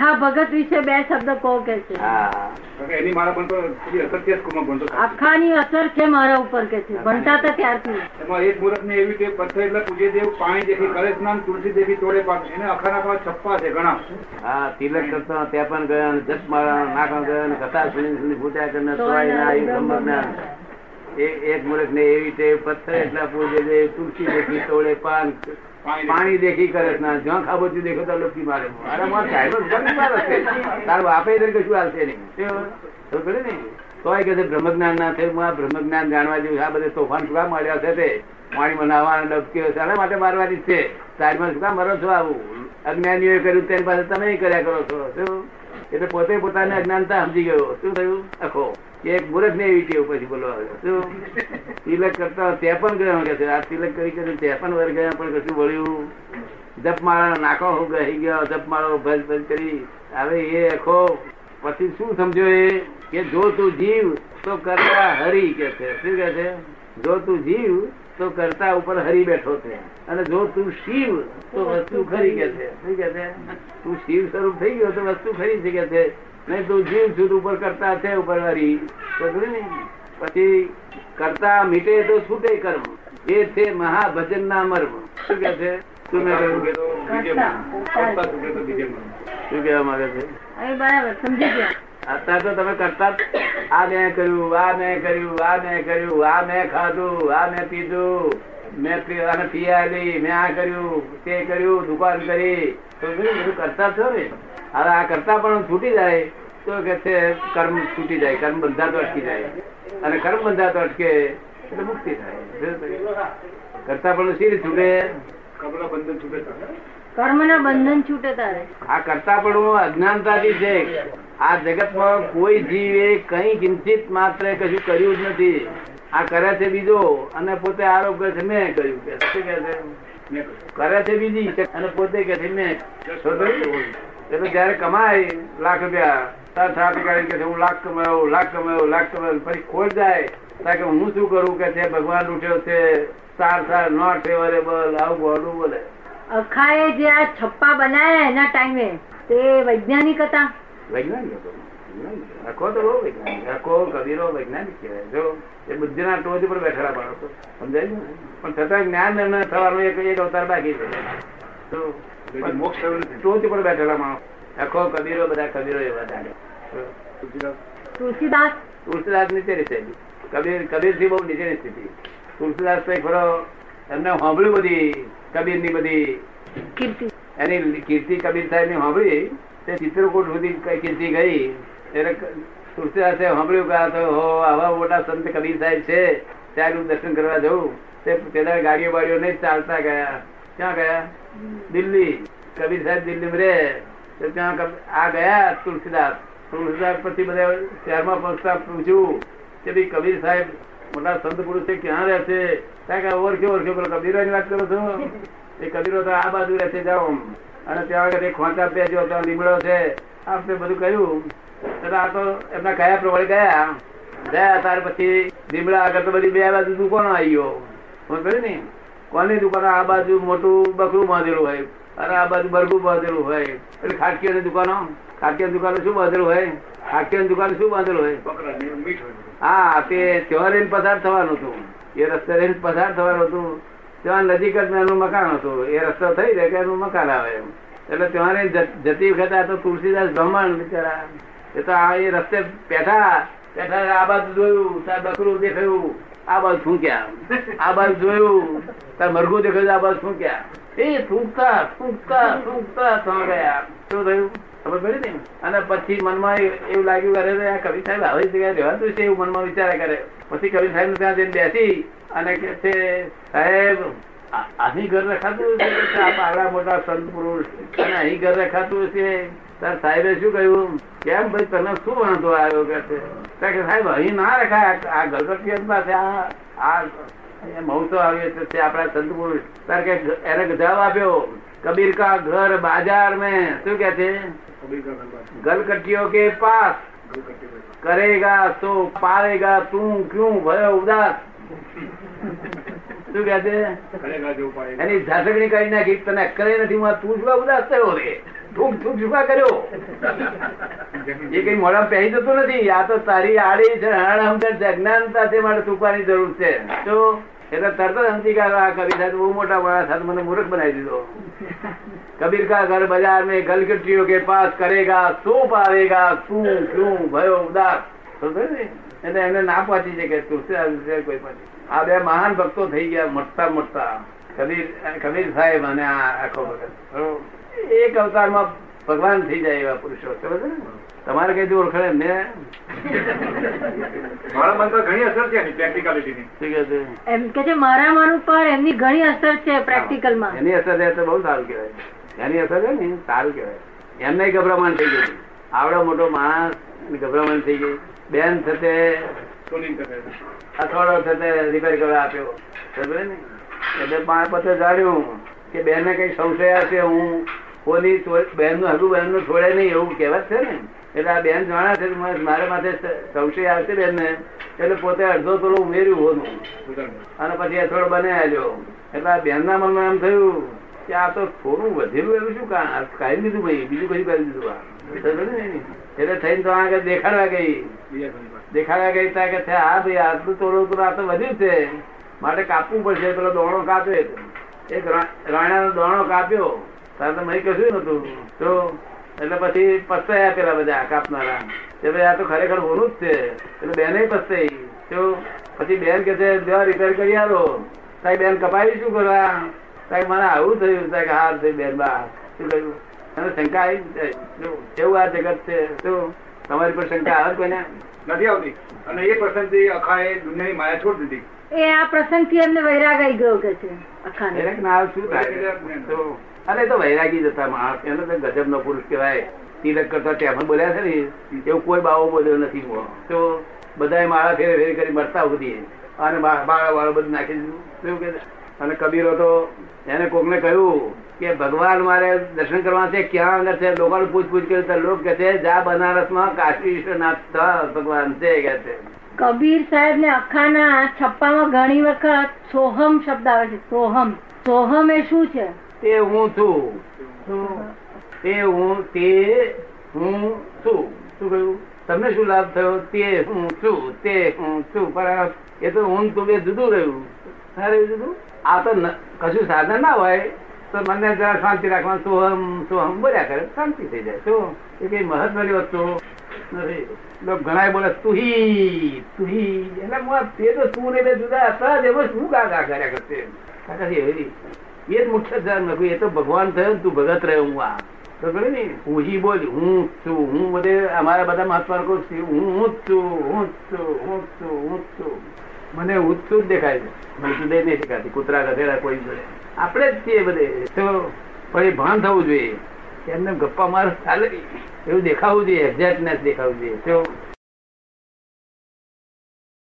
આખા ભગત વિશે બે શબ્દ કહો કે છે. હા. કારણ કે એની મારા પણ અસર છે સ્કૂલમાં ભણતો હતો. આખાની અસર છે મારા ઉપર કે છે. ભણતા હતા ત્યારથી. એમાં એક મુહૂર્ત ને એવી કે પથ્થર એટલે પૂજે દેવ પાણી દેખી કરે સ્નાન તુલસી દેવી તોડે પાક. એને અખા નાખવા છપ્પા છે ઘણા. હા તિલક કરતા ત્યાં પણ ગયા અને જપ મારા નાખવા ગયા ને કથા સુની સુની કરીને સોવાય ના આવી બ્રહ્મજ્ઞાન એ- એક મૂર્ખ ને એવી તે પથ્થર એટલા પૂજે દેવ તુલસી દેખી તોડે પાન. પાણી દેખી કરે જ્યાં ખાબોચી દેખો તો લપકી મારે. તારું બાપે કશું હાલશે નહીં? તો ને? તોય કે બ્રહ્મજ્ઞાન ના થયું આ બ્રહ્મજ્ઞાન જાણવા જેવું આ બધે તોફાન શું મળ્યા છે તે? પાણીમાં નાહવા ડબકી શાના માટે મારવાની છે. સાઈડમાં શું કામ મરો છો આવું? અજ્ઞાનીઓ કર્યું તેની પાસે તમે કર્યા કરો છો. શું? એટલે પોતે પોતાની અજ્ઞાનતા સમજી ગયો. શું થયું? આખો એક મૂર્ખ ને એવી ટેવ પછી બોલવા તિલક કરતા તે પણ ગયા કે આ તિલક કરી કરી તે પણ વર ગયા, પણ કશું વળ્યું જપમાળા હું ગઈ ગયો, જપમાળો ભજ ભજ કરી હવે એ આખો. પછી શું સમજો એ? કે જો તું જીવ, તો કરતા હરી કે છે. શું કે છે? જો તું જીવ, તો કરતા ઉપર હરી બેઠો છે. અને જો તું શિવ, તો વસ્તુ ખરી કે છે. શું કે છે? તું શિવ સ્વરૂપ થઈ ગયો, તો વસ્તુ ખરી છે કે છે. નહીં તું જીવ છું તો ઉપર કરતા છે ઉપર ને? પછી કરતા મીટે તો છૂટે કર્મ. એ છે મહાભજન ના મર્મ. શું કે છે? શું માંગે બરાબર સમજી ગયા. અત્યારે તો તમે કરતા આ મેં કર્યું આ મેં કર્યું આ મેં કર્યું આ મેં ખાધું આ મેં પીધું મેં પી- આને પી મેં આ કર્યું તે કર્યું દુકાન કરી. તો બધું કરતા છો ને? હવે આ કરતા પણ છૂટી જાય તો કે છે કર્મ છૂટી જાય કર્મ બંધાતો અટકી જાય. અને કર્મ બંધાતો અટકે એટલે મુક્તિ થાય. કરતા પણ શી રીતે છૂટે? બંધન છૂટે છે. કર્મના બંધન છૂટે તારે. આ કરતા પણ અજ્ઞાનતાથી છે આ જગતમાં કોઈ જીવે કઈ કિંચિત માત્ર કશું કર્યું જ નથી. આ કરે છે બીજો અને પોતે આરોપ કરે છે મેં કર્યું કે શું કે છે? કરે છે બીજી અને પોતે કે છે મેં. તો? એટલે જયારે કમાય લાખ રૂપિયા તાર કાઢી કે હું લાખ કમાયો લાખ કમાયો લાખ કમાયો પછી ખોટ જાય. ત્યારે કે હું શું કરું કે છે ભગવાન ઉઠ્યો છે સાર સાર નોટ ફેવરેબલ આવું બોલું બોલે. અખાએ જે આ છપ્પા બનાયા એના ટાઈમે તે વૈજ્ઞાનિક હતા. વૈજ્ઞાનિક હતો. વૈજ્ઞાનિક. તો બહુ વૈજ્ઞાનિક. અખો કબીરો વૈજ્ઞાનિક કહેવાય જો એ બુદ્ધિના ટોચ પર બેઠેલા માણસો. સમજાય ને? પણ છતાં જ્ઞાન થવાનો એક એક અવતાર બાકી છે. મોક્ષ ટોચ પર બેઠેલા માણસ. આખો કબીરો બધા કબીરો એવા જાણે તુલસીદાસ? તુલસીદાસ? નીચે સ્થિતિ કબીર કબીરથી બહુ નીચેની સ્થિતિ. તુલસીદાસ તો ખરો એમને સાંભળ્યું બધી કબીરની બધી. કીર્તિ. એની કીર્તિ કબીર સાહેબની સાંભળી તે ચિત્રકૂટ સુધી કઈ કીર્તિ ગઈ એટલે તુલસીદાસે સાંભળ્યું કે આ તો હો આવા મોટા સંત કબીર સાહેબ છે ત્યાં હું દર્શન કરવા જવું. તે પેલા ગાડીઓ બાડીઓ નહીં ચાલતા ગયા. ક્યાં ગયા? દિલ્હી. કબીર સાહેબ દિલ્હી રે તો ત્યાં આ ગયા તુલસીદાસ. તુલસીદાસ પછી બધા શહેરમાં પહોંચતા પૂછ્યું કે ભાઈ કબીર સાહેબ, મોટા સંત પુરુષ ક્યાં રહે છે? ત્યાં કે ઓળખે ઓળખે. પેલો કબીરો વાત કરો છો? એ કબીરો તો આ બાજુ રહે છે, જાઓ અને ત્યાં આગળ ખોંચા પેજો ત્યાં લીમડો છે. આપણે બધું કહ્યું એટલે આ તો એમના કયા પ્રમાણે ગયા. ગયા ત્યાર પછી લીમડા આગળ તો બધી બે બાજુ દુકાનો આવી ગયો. સમજ ને? કોની દુકાન આ બાજુ મોટું બકરું બાંધેલું હોય અને આ બાજુ બરગું બાંધેલું હોય. એટલે ખાટકીઓની દુકાનો? ખાટકીઓની દુકાનો શું બાંધેલું હોય? ખાટકીઓની દુકાન શું બાંધેલું હોય. હા તે ત્યાં રહીને પસાર થવાનું હતું. એ રસ્તે રહીને પસાર થવાનું હતું. ત્યાં નજીક જ એનું મકાન હતું. એ રસ્તો થઈ જાય કે એનું મકાન આવે એમ. એટલે ત્યાં રહીને જતી વખતે આ તો તુલસીદાસ બ્રહ્માંડ બિચારા. એ તો આ એ રસ્તે બેઠા બેઠા આ બાજુ જોયું ત્યાં બકરું દેખાયું. આ બાજુ શું આ બાજુ જોયું? તાર મરઘું દેખાયું, આ બાજુ શું એ થૂંકતા થૂંકતા થૂંકતા ત્યાં ગયા શું થયું? ખબર પડી ને અને પછી મનમાં એવું લાગ્યું કરે આ કવિ સાહેબ આવી જગ્યાએ રહેવાતું છે એવું મનમાં વિચારે કરે. પછી કવિ સાહેબ ત્યાં જઈને બેસી અને કે છે, સાહેબ અહીં ઘર રખાતું હશે આવડા મોટા સંત પુરુષ? અને અહીં ઘર રખાતું હશે? તાર સાહેબે શું કહ્યું? કેમ ભાઈ તને શું વાંધો આવ્યો કે છે? સાહેબ, અહીં ના રખાય. આ- ગલગટી પાસે આ આ મહોત્સવ આવ્યો છે આપણા સંત પુરુષ. તાર કે એને જવાબ આપ્યો. કબીર કા ઘર બાજાર મેં. શું કે છે. ગલકટીઓ કે પાસ. કરેગા તો પારેગા તું ક્યું? ભયો ઉદાસ. શું કહે છે એની ઝાસકણી કરી નાખી. તને અક્કલે નથી હું તું શું ઉદાસ થયો રે ઠૂક ઠૂક શું કર્યો? એ કઈ મોડા પહેરી જતું નથી. આ તો તારી આડી છે અણહમદન છે મારે ચૂકવાની જરૂર છે. તો એટલે તરત જ સમજી ગયા આ સાહેબ બહુ મોટા માણસ સાથે મને મૂર્ખ બનાવી દીધો. કબીર કા ઘર બજાર મેં ગલગટીઓ કે પાસ કરેગા શું પાવેગા શું શું ભયો ઉદાસ. એટલે એમને ના પહોંચી કે તું કોઈ પહોંચી આ બે મહાન ભક્તો થઈ ગયા મોટા મોટા કબીર કબીર સાહેબ અને આ આખો ભગત એક અવતારમાં ભગવાન થઈ જાય એવા પુરુષો સમજે ને? તમારે કઈ ઓળખે ને મારા મન પર ઘણી અસર છે એની પ્રેક્ટિકાલિટીની એમ કે છે મારામાં ઉપર એમની ઘણી અસર છે પ્રેક્ટિકલમાં એની અસર છે તો બહુ સારું કહેવાય. એની અસર છે ને સારું કહેવાય. એમને ગભરામણ થઈ ગઈ. આવડો મોટો માણસ એની ગભરામણ થઈ ગઈ. બેન થતે અથવાડો થતે રિપેર કરવા આપ્યો. ને એટલે મારે જાણ્યું કે બેન કઈ સંશય હશે, હું કોની બેનનું હજુ બેનનું છોડે નહીં, એવું કહેવત છે ને. એટલે આ બેન જાણે છે મારા માથે સંશય આવશે બેન ને એટલે પોતે અડધો થોડું ઉમેર્યું હોનું. અને પછી અથોડો બને આવ્યો એટલે આ બેનના મનમાં એમ થયું કે આ તો થોડું વધેલું, એવું શું કા- આ કાઢી દીધું ભાઈ, બીજું કઈ કાઢી દીધું આ. ને? એટલે થઈને તો આગળ દેખાડવા ગઈ. દેખાડવા ગઈ ત્યાં કે હા ભાઈ આટલું થોડું તો આ તો વધ્યું છે. માટે કાપવું પડશે, પેલો દોણો કાપ્યો એક. રાણાનો દોણો કાપ્યો. તારે તો મહી કશું નતું તો એટલે પછી પસ્તાયા પેલા બધા કાપનારા. કે ભાઈ આ તો ખરેખર ઓનું જ છે. એટલે બેને પસ્તાઈ. તો પછી બેન કે છે રિપેર કરી આલો. સાહેબ બેન કપાવી શું કરવા? સાહેબ મને આવું થયું. સાહેબ હાર થઈ બેન, બા. શું કહ્યું અને શંકા આવી જાય. કેવું આ જગત છે? શું? તમારી પર શંકા આવે કોઈને? નથી આવતી. અને એ પ્રસંગથી અખાએ દુનિયાની માયા છોડી દીધી. એ આ પ્રસંગથી એમને વૈરાગ આવી ગયો કે છે અખાને. ના શું અરે તો વૈરાગી જતા માણસ. એનો તો ગજબ નો પુરુષ કહેવાય. તિલક કરતા પણ બોલ્યા છે ને એવું કોઈ બાવો બોલ્યો નથી. તો બધાએ માળા ફેરે ફેરી કરી મરતા સુધી અને બાળા વાળો બધું નાખી દીધું. શું કે અને કબીરો તો એને કોકને કહ્યું કે ભગવાન મારે દર્શન કરવા છે ક્યાં અંદર છે? લોકોને પૂછ પૂછ કર્યું તો લોક કે છે જા બનારસમાં કાશી વિશ્વનાથ ભગવાન છે કે છે. કબીર સાહેબ ને અખાના છપ્પામાં ઘણી વખત સોહમ શબ્દ આવે છે સોહમ. સોહમ એ શું છે? તે હું છું. તે હું તે હું છું. શું કહ્યું? તમને શું લાભ થયો? તે હું છું તે હું છું. પણ એ તો હું તું બે જુદું રહ્યું. સારું જુદું? આ તો કશું સાધન ના હોય તો મને જરા શાંતિ રાખવાનું સોહમ સોહમ બોલ્યા કરે શાંતિ થઈ જાય. શું? એ કઈ મહત્વની વસ્તુ? નથી. ઘણા બોલે તુહી તુહી. એટલે તે તો તું ને બે જુદા હતા જ એમાં શું કાકા કર્યા કરશે? એવી એ જ મુખ્ય ધર્મ એ તો ભગવાન થયો તું ભગત રહ્યો હું આ. તો ખબર ને, હું હી બોલ, હું છું, હું બધે અમારા બધા મહાત્મા છું, હું જ છું, હું જ છું, હું જ છું, હું છું. મને જ દેખાય છે. મને જુદે નહીં દેખાતી, કૂતરા ગધેડા કોઈ જોડે. આપણે જ છીએ બધે. તો પણ એ ભાન થવું જોઈએ. એમને ગપ્પા માર ચાલે. એવું દેખાવું જોઈએ એક્ઝેક્ટનેસ દેખાવું જોઈએ. તો